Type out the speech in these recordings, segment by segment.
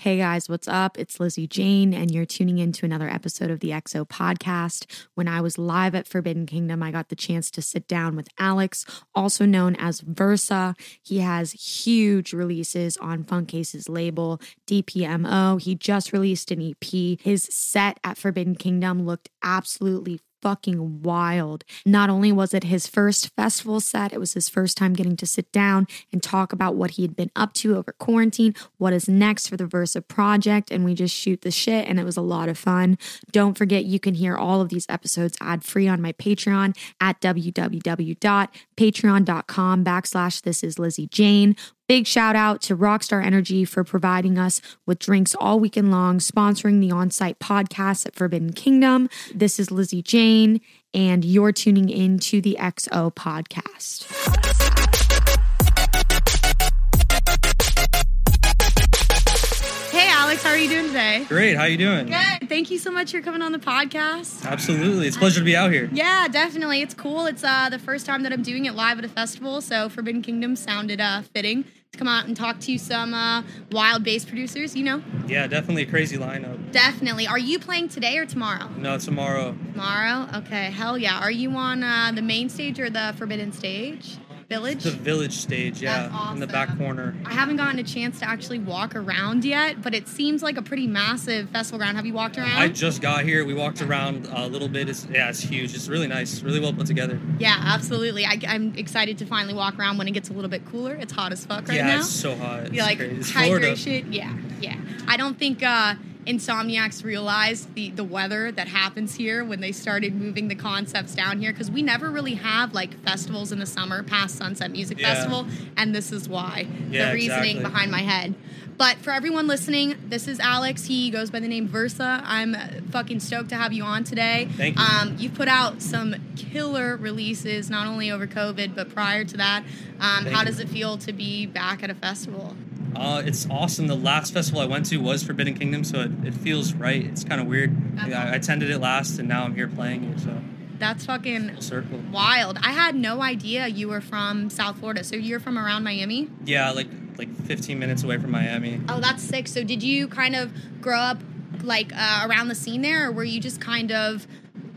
Hey guys, what's up? It's Lizzy Jane, and you're tuning in to another episode of the XO podcast. When I was live at Forbidden Kingdom, I got the chance to sit down with Alex, also known as Versa. He has huge releases on Funtcase's label, DPMO. He just released an EP. His set at Forbidden Kingdom looked absolutely fucking wild. Not only was it his first festival set, it was his first time getting to sit down and talk about what he had been up to over quarantine, what is next for the Versa project, and we just shoot the shit, and it was a lot of fun. Don't forget, you can hear all of these episodes ad free on my Patreon at www.patreon.com backslash this is Lizzy Jane. Big shout out to Rockstar Energy for providing us with drinks all weekend long, sponsoring the on site podcast at Forbidden Kingdom. This is Lizzy Jane, and you're tuning in to the XO podcast. Hey, Alex, how are you doing today? Great. How are you doing? Good. Thank you so much for coming on the podcast. Absolutely. It's a pleasure to be out here. Yeah, definitely. It's cool. It's uh, the first time that I'm doing it live at a festival, so Forbidden Kingdom sounded uh, fitting to come out and talk to some uh, wild bass producers, you know? Yeah, definitely a crazy lineup. Definitely. Are you playing today or tomorrow? No, tomorrow. Tomorrow? Okay, hell yeah. Are you on uh, the main stage or the Forbidden stage? Village? The village stage, yeah, That's in the back corner. I haven't gotten a chance to actually walk around yet, but it seems like a pretty massive festival ground. Have you walked around? I just got here. We walked around a little bit. It's, yeah, it's huge. It's really nice. Really well put together. yeah, absolutely. I, I'm excited to finally walk around when it gets a little bit cooler. It's hot as fuck right yeah, now. Yeah, it's so hot. It's Yeah, like crazy. Hydration. Yeah, yeah. I don't think uh, Insomniacs realized the the weather that happens here when they started moving the concepts down here because we never really have like festivals in the summer past Sunset Music Yeah. Festival, and this is why Yeah, the reasoning exactly. behind my head. But for everyone listening, this is Alex. He goes by the name Versa. I'm fucking stoked to have you on today. Thank you. Um, you've put out some killer releases, not only over COVID, but prior to that. Um, how you. does it feel to be back at a festival? Uh, it's awesome. The last festival I went to was Forbidden Kingdom, so it, it feels right. It's kind of weird. Yeah, I attended it last, and now I'm here playing it. So That's fucking wild. I had no idea you were from South Florida. So you're from around Miami? Yeah, like like 15 minutes away from Miami. Oh, that's sick. So did you kind of grow up like uh, around the scene there, or were you just kind of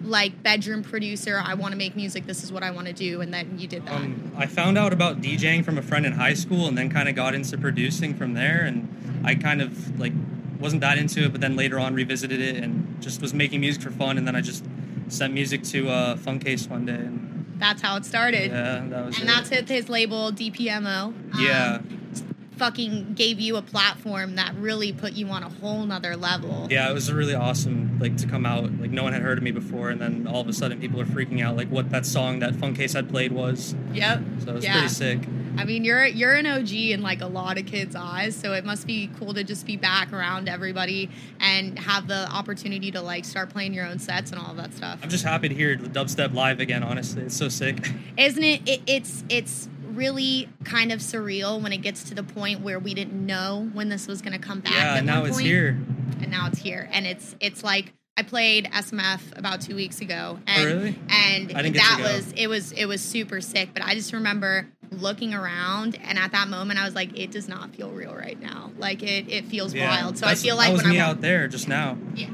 like bedroom producer? I want to make music. This is what I want to do, and then you did that. Um, I found out about DJing from a friend in high school, and then kind of got into producing from there. And I kind of like wasn't that into it, but then later on revisited it and just was making music for fun. And then I just sent music to uh, Funtcase one day, and that's how it started. yeah, that was And it. that's his label DPMO. Um, Yeah. Fucking gave you a platform that really put you on a whole nother level. yeah, it was really awesome. Like to come out, like no one had heard of me before, and then all of a sudden people are freaking out, like what that song that Funtcase had played was. Yep. So it was Yeah. pretty sick. I mean, you're you're an OG in like a lot of kids' eyes, so it must be cool to just be back around everybody and have the opportunity to like start playing your own sets and all of that stuff. I'm just happy to hear dubstep live again. Honestly, it's so sick. Isn't it, it? It's it's really kind of surreal when it gets to the point where we didn't know when this was going to come back. yeah, now it's point, here. and now it's here, and it's it's like. I played SMF about two weeks ago, oh, and Oh, really? and I didn't get that was it was it was super sick. But I just remember looking around, and at that moment, I was like, it does not feel real right now. Like it it feels wild. So I feel like that was when me I out there just now. yeah,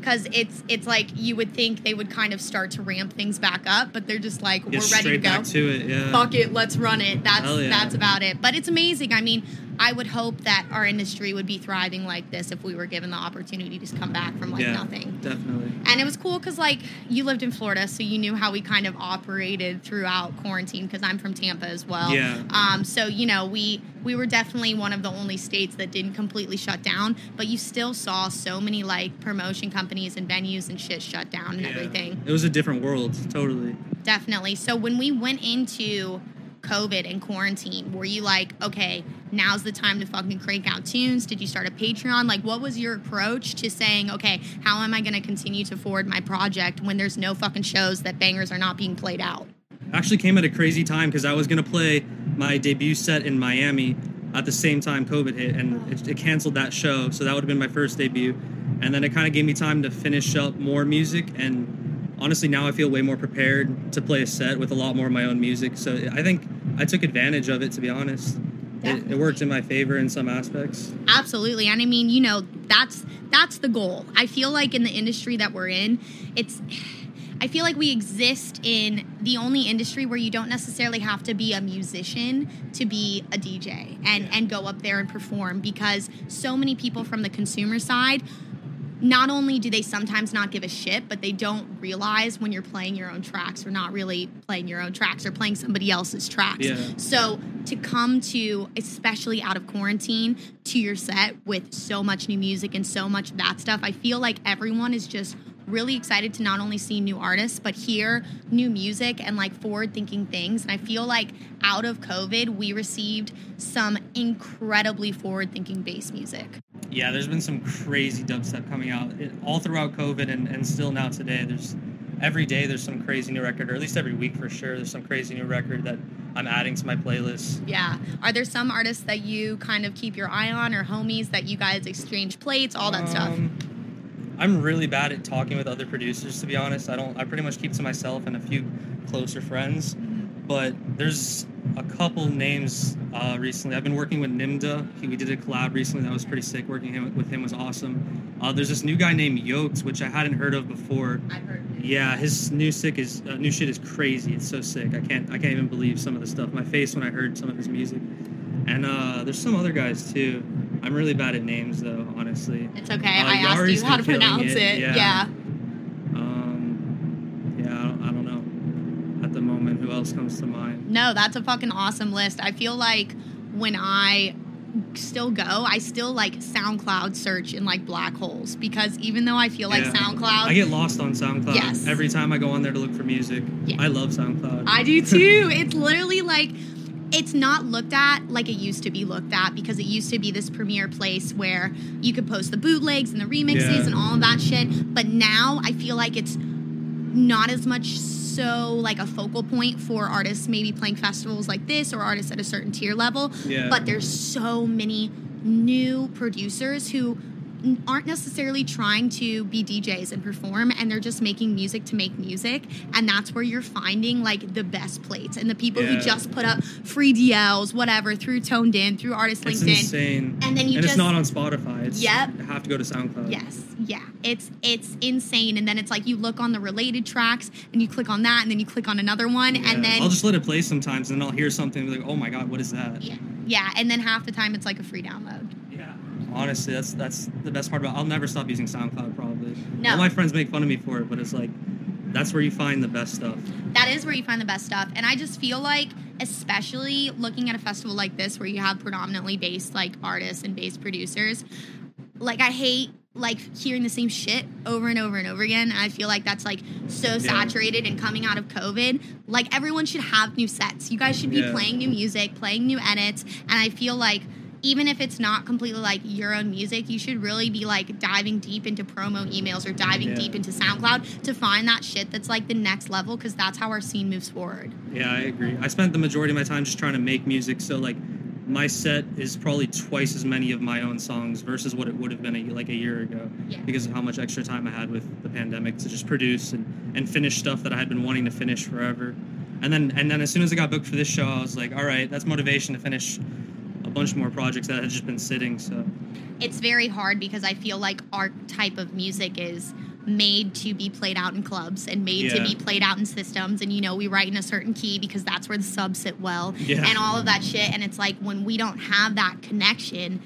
because it's it's like you would think they would kind of start to ramp things back up, but they're just like Get we're ready to straight go. back to it. Yeah. Fuck it, let's run it. That's yeah. that's about it. But it's amazing. I mean, I would hope that our industry would be thriving like this if we were given the opportunity to come back from like yeah, nothing. Definitely. And it was cool because like you lived in Florida, so you knew how we kind of operated throughout quarantine. Because I'm from Tampa as well. Yeah. Um. So you know we we were definitely one of the only states that didn't completely shut down, but you still saw so many like promotion companies and venues and shit shut down and Yeah. everything. It was a different world, totally. Definitely. So when we went into COVID and quarantine, were you like, okay, now's the time to fucking crank out tunes? Did you start a Patreon? Like, what was your approach to saying, okay, how am I going to continue to forward my project when there's no fucking shows that bangers are not being played out? Actually came at a crazy time because I was gonna play my debut set in Miami at the same time COVID hit, and it, it canceled that show. So that would have been my first debut, and then it kind of gave me time to finish up more music. And honestly, now I feel way more prepared to play a set with a lot more of my own music. So I think I took advantage of it, to be honest. it, it worked in my favor in some aspects. Absolutely. And I mean, you know, that's that's the goal. I feel like in the industry that we're in, it's I feel like we exist in the only industry where you don't necessarily have to be a musician to be a DJ and and go up there and perform because so many people from the consumer side not only do they sometimes not give a shit, but they don't realize when you're playing your own tracks or not really playing your own tracks or playing somebody else's tracks. Yeah. So to come to, especially out of quarantine, to your set with so much new music and so much of that stuff, I feel like everyone is just really excited to not only see new artists but hear new music and like forward thinking things and i feel like out of covid we received some incredibly forward thinking bass music Yeah, there's been some crazy dubstep coming out it, all throughout COVID and, and still now today. There's every day there's some crazy new record, or at least every week for sure. There's some crazy new record that I'm adding to my playlist. Yeah. Are there some artists that you kind of keep your eye on or homies that you guys exchange plates, all that stuff? Um, I'm really bad at talking with other producers, to be honest. I don't. I pretty much keep to myself and a few closer friends. But there's a couple names uh, recently. I've been working with Nimda. He, we did a collab recently that was pretty sick. Working him, with him was awesome. Uh, there's this new guy named Yokes, which I hadn't heard of before. I've heard. Yeah, his new sick is uh, new shit is crazy. It's so sick. I can't I can't even believe some of the stuff. My face when I heard some of his music. And uh, there's some other guys too. I'm really bad at names though, honestly. It's okay. Uh, I asked you how to pronounce it. it, Yeah. yeah. Um, yeah, I don't, I don't know at the moment who else comes to mind. No, that's a fucking awesome list. I feel like when I still go, I still like SoundCloud search in like black holes because even though I feel like Yeah. SoundCloud I get lost on SoundCloud Yes. every time I go on there to look for music. Yeah. I love SoundCloud. I do too. it's literally like it's not looked at like it used to be looked at because it used to be this premier place where you could post the bootlegs and the remixes Yeah. and all of that shit. But now I feel like it's not as much so like a focal point for artists maybe playing festivals like this or artists at a certain tier level. Yeah. But there's so many new producers who aren't necessarily trying to be DJs and perform and they're just making music to make music and that's where you're finding like the best plates and the people who just put up free DLs whatever through ToneDen through Artist LinkedIn. it's LinkedIn insane. And then you and just- it's not on Spotify. It's Yep. you have to go to SoundCloud. Yes, yeah, it's it's insane. And then it's like you look on the related tracks, and you click on that, and then you click on another one, Yeah. and then I'll just let it play sometimes, and then I'll hear something and be like, "Oh my god, what is that?" yeah, yeah, and then half the time it's like a free download. Yeah. Honestly, that's that's the best part about. I'll never stop using SoundCloud. Probably. No. All my friends make fun of me for it, but it's like, that's where you find the best stuff. That is where you find the best stuff, and I just feel like, especially looking at a festival like this, where you have predominantly based like artists and based producers, like I hate like hearing the same shit over and over and over again. I feel like that's like so saturated and coming out of COVID. Like everyone should have new sets. You guys should be Yeah. playing new music, playing new edits, and I feel like even if it's not completely like your own music, you should really be like diving deep into promo emails or diving Yeah. deep into SoundCloud to find that shit that's like the next level because that's how our scene moves forward. Yeah, I agree. I spent the majority of my time just trying to make music, so like my set is probably twice as many of my own songs versus what it would have been a, like a year ago Yeah. because of how much extra time I had with the pandemic to just produce and, and finish stuff that I had been wanting to finish forever. And then and then as soon as I got booked for this show, I was like, all right, that's motivation to finish a bunch more projects that had just been sitting. So it's very hard because I feel like our type of music is made to be played out in clubs and made to be played out in systems and you know we write in a certain key because that's where the subs sit well Yeah. and all of that shit and it's like when we don't have that connection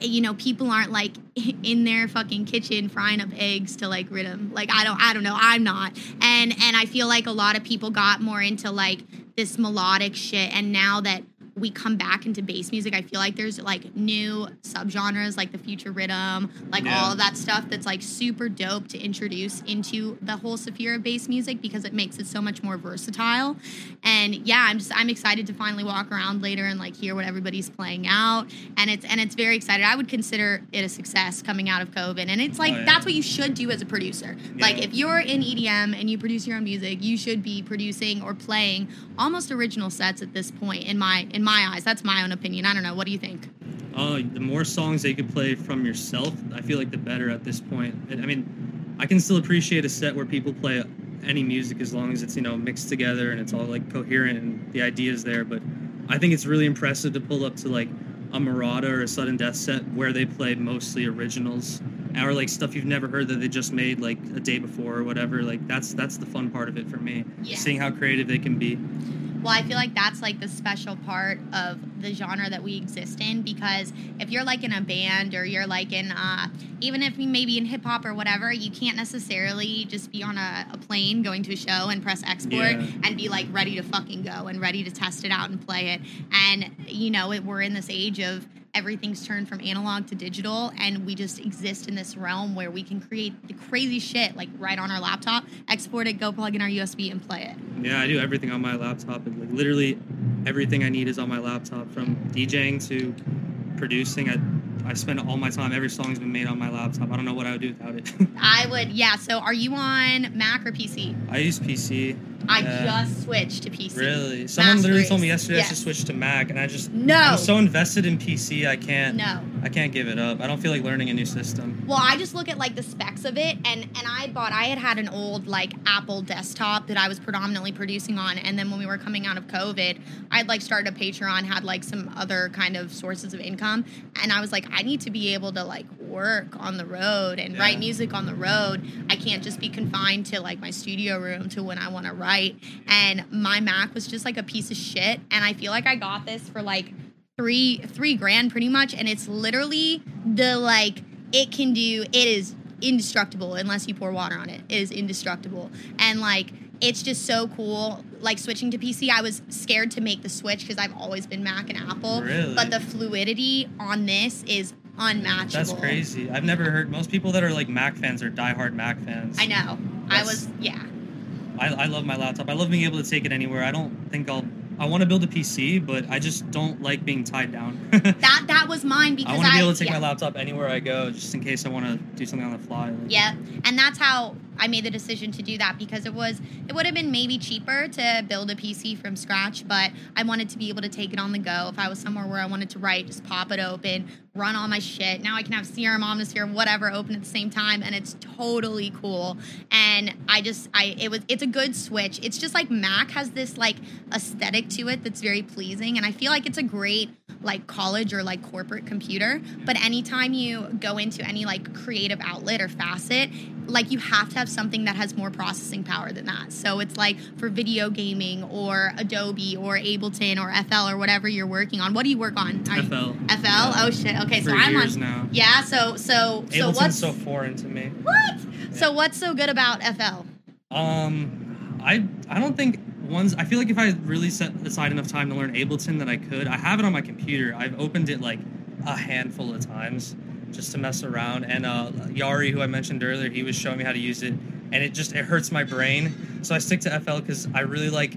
you know people aren't like in their fucking kitchen frying up eggs to like rhythm like i don't i don't know i'm not and and i feel like a lot of people got more into like this melodic shit and now that we come back into bass music i feel like there's like new subgenres like the future rhythm like Yeah. all of that stuff that's like super dope to introduce into the whole sphere of bass music because it makes it so much more versatile. And yeah i'm just i'm excited to finally walk around later and like hear what everybody's playing out. And it's and it's very excited. I would consider it a success coming out of covid. And it's like Oh, yeah. that's what you should do as a producer. Like if you're in edm and you produce your own music you should be producing or playing almost original sets at this point in my in my eyes that's my own opinion i don't know what do you think uh, the more songs that you can play from yourself, I feel like the better at this point. I mean, I can still appreciate a set where people play any music as long as it's you know mixed together and it's all like coherent and the ideas there. But I think it's really impressive to pull up to like a Marauda or a Sudden Death set where they play mostly originals or like stuff you've never heard that they just made like a day before or whatever. Like that's that's the fun part of it for me, Yeah. seeing how creative they can be. Well, I feel like that's like the special part of the genre that we exist in because if you're like in a band or you're like in, uh, even if you maybe in hip hop or whatever, you can't necessarily just be on a, a plane going to a show and press export Yeah. and be like ready to fucking go and ready to test it out and play it. And, you know, it, we're in this age of everything's turned from analog to digital and we just exist in this realm where we can create the crazy shit like right on our laptop, export it, go plug in our USB and play it. Yeah, I do everything on my laptop. And, like literally everything I need is on my laptop, from DJing to producing. I I spend all my time. Every song's been made on my laptop. I don't know what I would do without it. I would, yeah. So, are you on Mac or PC? I use PC. I Yeah. just switched to PC. Really? Someone literally told me yesterday I should switch to Mac, and I just No. I'm so invested in PC. I can't. No. I can't give it up. I don't feel like learning a new system. Well, I just look at like the specs of it, and and I bought. I had had an old like Apple desktop that I was predominantly producing on, and then when we were coming out of COVID, I'd like started a Patreon, had like some other kind of sources of income, and I was like, I need to be able to like work on the road and write music on the road. I can't just be confined to like my studio room to when I want to write. And my Mac was just like a piece of shit, and I feel like I got this for like three three grand pretty much and it's literally the like it can do it is indestructible unless you pour water on it it is indestructible and like it's just so cool like switching to pc i was scared to make the switch because i've always been mac and apple Really? but the fluidity on this is unmatchable That's crazy. I've never heard. Most people that are like Mac fans are diehard Mac fans. i know i was yeah I, I love my laptop. I love being able to take it anywhere. I don't think I'll. I want to build a PC, but I just don't like being tied down. that that was mine because I want to be able to take yeah. my laptop anywhere I go, just in case I want to do something on the fly. Like, Yeah, and that's how I made the decision to do that because it was it would have been maybe cheaper to build a PC from scratch, but I wanted to be able to take it on the go. If I was somewhere where I wanted to write, just pop it open, run all my shit. Now I can have Serum, Omnisphere, whatever open at the same time, and it's totally cool. And I just I it was it's a good switch. It's just like Mac has this like aesthetic to it that's very pleasing, and I feel like it's a great like college or like corporate computer but anytime you go into any like creative outlet or facet like you have to have something that has more processing power than that so it's like for video gaming or adobe or ableton or fl or whatever you're working on what do you work on Are you- FL. fl oh shit okay For so i'm years on now. yeah so so so what's so foreign to me. what so what's so good about fl Um, I I don't think one's. I feel like if I really set aside enough time to learn Ableton, that I could. I have it on my computer. I've opened it like a handful of times just to mess around. And uh, Yari, who I mentioned earlier, he was showing me how to use it, and it just it hurts my brain. So I stick to FL because I really like.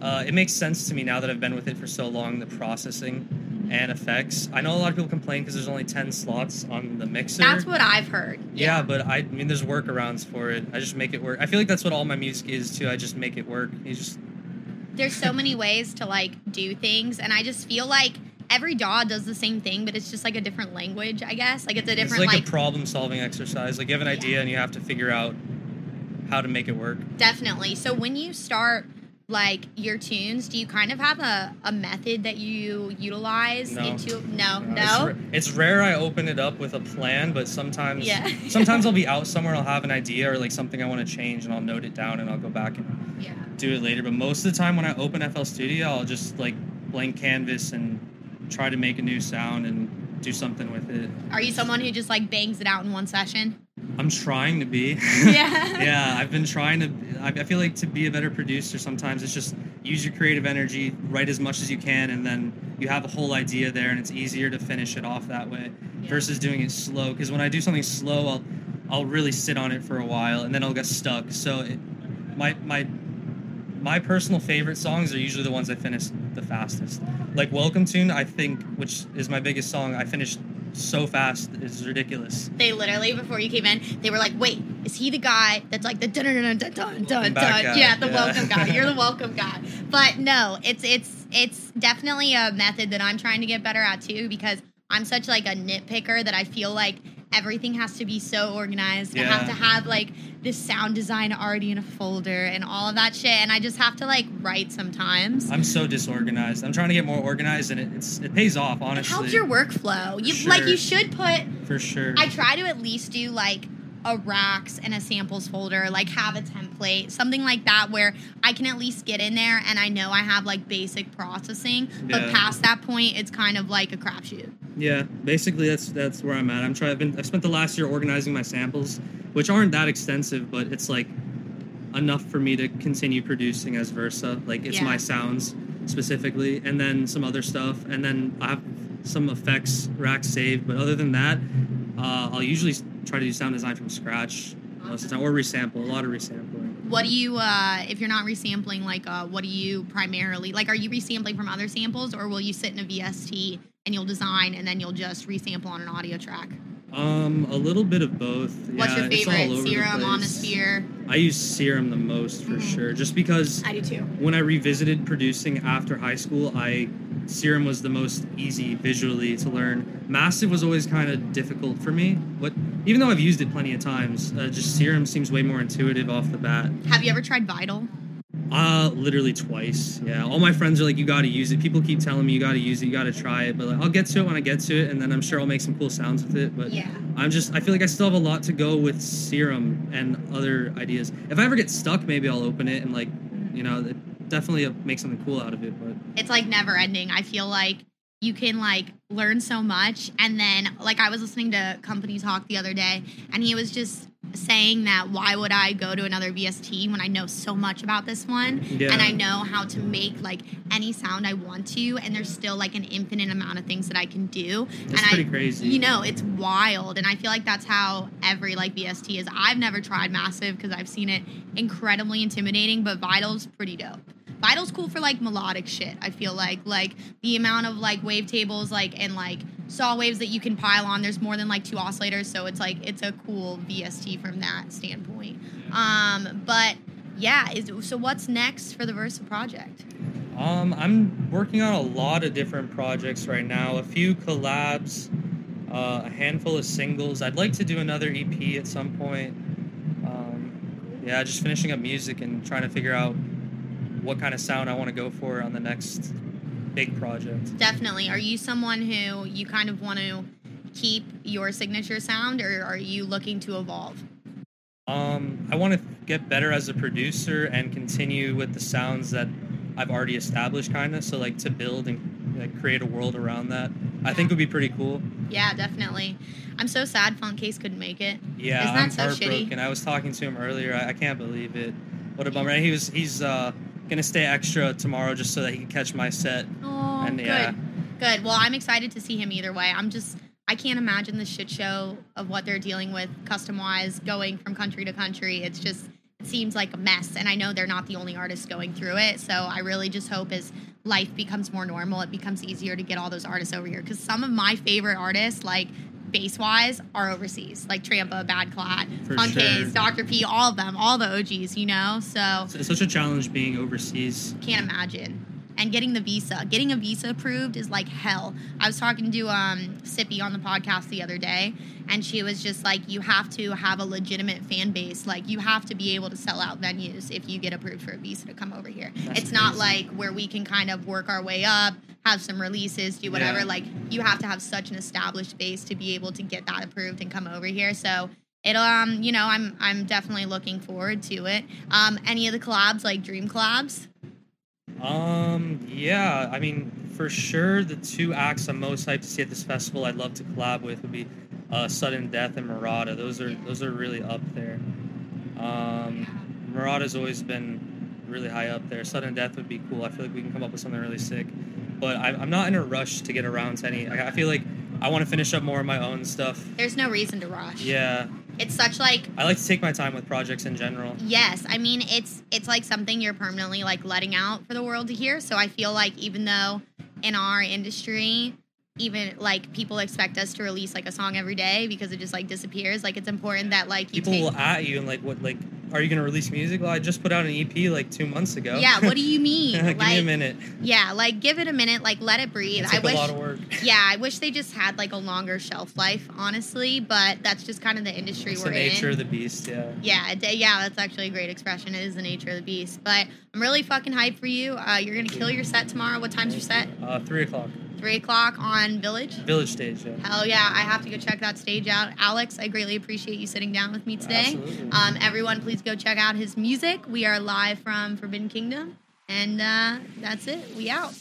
Uh, it makes sense to me now that I've been with it for so long. The processing and effects. I know a lot of people complain because there's only ten slots on the mixer. that's what i've heard Yeah, but I, I mean, there's workarounds for it. I just make it work. I feel like that's what all my music is too. I just make it work. You just there's so many ways to like do things and i just feel like every DAW does the same thing but it's just like a different language i guess like it's a it's different like, like, a problem-solving exercise. Like you have an Yeah. idea and you have to figure out how to make it work. definitely so when you start like your tunes do you kind of have a, a method that you utilize No. into no It's, no ra- it's rare I open it up with a plan, but sometimes Yeah. sometimes I'll be out somewhere and I'll have an idea or like something I want to change and I'll note it down and I'll go back and yeah do it later. But most of the time when I open FL Studio, I'll just like blank canvas and try to make a new sound and do something with it. are you someone who just like bangs it out in one session I'm trying to be. yeah yeah, I've been trying to. I I feel like to be a better producer, sometimes it's just use your creative energy, write as much as you can, and then you have a whole idea there, and it's easier to finish it off that way Yeah. versus doing it slow. Because when I do something slow, I'll I'll really sit on it for a while, and then I'll get stuck. So it, my my my personal favorite songs are usually the ones I finish the fastest. Like Welcome Tune, I think, which is my biggest song, I finished so fast, it's ridiculous. they literally before you came in they were like wait is he the guy that's like the dun dun dun dun dun dun dun yeah the Yeah. welcome guy you're the welcome guy but no it's it's it's definitely a method that i'm trying to get better at too because i'm such like a nitpicker that i feel like everything has to be so organized. I have to have like this sound design already in a folder and all of that shit. And I just have to like write sometimes. I'm so disorganized. I'm trying to get more organized, and it, it's it pays off It honestly. helps your workflow. You like you should put for sure. I try to at least do like a racks and a samples folder, like have a template, something like that where I can at least get in there and I know I have like basic processing. But Yeah. past that point, it's kind of like a crapshoot. Yeah, basically that's that's where I'm at. I'm trying. I've, been, I've spent the last year organizing my samples, which aren't that extensive, but it's like enough for me to continue producing as Versa. Like it's Yeah. my sounds specifically, and then some other stuff, and then I have some effects racks saved. But other than that, uh, I'll usually try to do sound design from scratch most of the time, or resample. A lot of resampling. What do you, uh, if you're not resampling, like, uh, what do you primarily, like, are you resampling from other samples or will you sit in a VST and you'll design and then you'll just resample on an audio track? Um, a little bit of both. What's yeah, your it's all favorite? the Serum, place. I use Serum the most for Mhm. sure, just because I do too. when I revisited producing after high school, I Serum was the most easy visually to learn. Massive was always kind of difficult for me, but even though I've used it plenty of times, uh, just Serum seems way more intuitive off the bat. Have you ever tried Vital? Uh, literally twice. Yeah, all my friends are like, "You got to use it." People keep telling me, "You got to use it. You got to try it." But like, I'll get to it when I get to it, and then I'm sure I'll make some cool sounds with it. But Yeah. I'm just I feel like I still have a lot to go with serum and other ideas. If I ever get stuck, maybe I'll open it and like, you know, definitely make something cool out of it. But it's like never ending. I feel like you can like learn so much. And then like I was listening to Kompany Talk the other day and he was just saying that why would I go to another VST when I know so much about this one Yeah. and I know how to make like any sound I want to and there's still like an infinite amount of things that I can do it's and pretty I crazy. you know it's wild and I feel like that's how every like VST is. I've never tried Massive because I've seen it incredibly intimidating but Vital's pretty dope. Vital's cool for like melodic shit. I feel like like the amount of like wavetables like and like saw waves that you can pile on. There's more than like two oscillators, so it's like it's a cool VST from that standpoint. Um, but yeah, is so what's next for the Versa project? Um, I'm working on a lot of different projects right now. A few collabs, uh, a handful of singles. I'd like to do another EP at some point. Um, yeah, just finishing up music and trying to figure out what kind of sound I want to go for on the next big project. Definitely. Are you someone who you kind of want to keep your signature sound, or are you looking to evolve? Um, I want to get better as a producer and continue with the sounds that I've already established, kind of. So like to build and like, create a world around that, I think would be pretty cool. Yeah, definitely. I'm so sad Funtcase couldn't make it. Yeah, Isn't that I'm so shitty? heartbroken. I was talking to him earlier. I, I can't believe it. What a bummer. And he was he's uh, gonna stay extra tomorrow just so that he can catch my set. Oh, And, good. yeah. Good. Well, I'm excited to see him either way. I'm just, I can't imagine the shit show of what they're dealing with custom wise going from country to country. It's just, it seems like a mess. And I know they're not the only artists going through it. So I really just hope as life becomes more normal, it becomes easier to get all those artists over here. Because some of my favorite artists, like, bass wise are overseas like Trampa, Badklaat, For Funk sure. Dr. P, all of them, all the OGs, you know? So It's, it's such a challenge being overseas. can't imagine. And getting the visa, getting a visa approved is like hell. I was talking to um, Sippy on the podcast the other day, and she was just like, "You have to have a legitimate fan base. Like, you have to be able to sell out venues if you get approved for a visa to come over here. That's it's not like where we can kind of work our way up, have some releases, do whatever. Yeah. Like, you have to have such an established base to be able to get that approved and come over here. So." It'll um you know I'm I'm definitely looking forward to it. Um any of the collabs like dream collabs? Um, yeah, I mean, for sure, the two acts I'm most hyped to see at this festival I'd love to collab with would be uh, Sudden Death and Marauda. Those are those are really up there. Um, Marauda's always been really high up there. Sudden Death would be cool. I feel like we can come up with something really sick. But I, I'm not in a rush to get around to any. I, I feel like I want to finish up more of my own stuff. There's no reason to rush. Yeah, It's such like I like to take my time with projects in general. yes, I mean it's it's like something you're permanently like letting out for the world to hear. So I feel like even though in our industry even like people expect us to release like a song every day because it just like disappears, like it's important that like you People take will at you and like what like are you gonna release music? Well, I just put out an EP like two months ago. Yeah, what do you mean? Give like, me a minute. Yeah, like give it a minute, like let it breathe. It I took wish a lot of work. Yeah, I wish they just had like a longer shelf life, honestly, but that's just kind of the industry It's we're in. It's the nature in. of the beast. Yeah. yeah, yeah, that's actually a great expression. It is the nature of the beast. But I'm really fucking hyped for you. Uh, you're gonna kill your set tomorrow. What time's your set? Uh, three o'clock. Three o'clock on Village. Village stage. Yeah. Hell yeah, I have to go check that stage out. Alex, I greatly appreciate you sitting down with me today. Absolutely. Um, everyone, please go check out his music. We are live from Forbidden Kingdom. And uh, that's it. We out.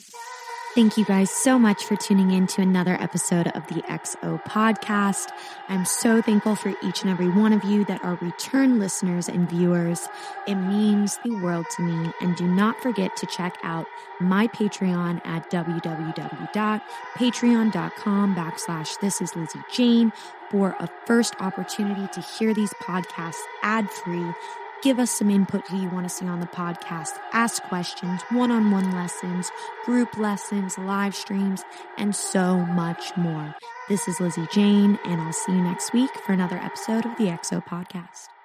Thank you guys so much for tuning in to another episode of the XO podcast. I'm so thankful for each and every one of you that are return listeners and viewers. It means the world to me. And do not forget to check out my Patreon at www.patreon.com backslash this is Lizzy Jane for a first opportunity to hear these podcasts ad free give us some input who you want to see on the podcast, ask questions, one on one lessons, group lessons, live streams, and so much more. This is Lizzy Jane, and I'll see you next week for another episode of the XO podcast.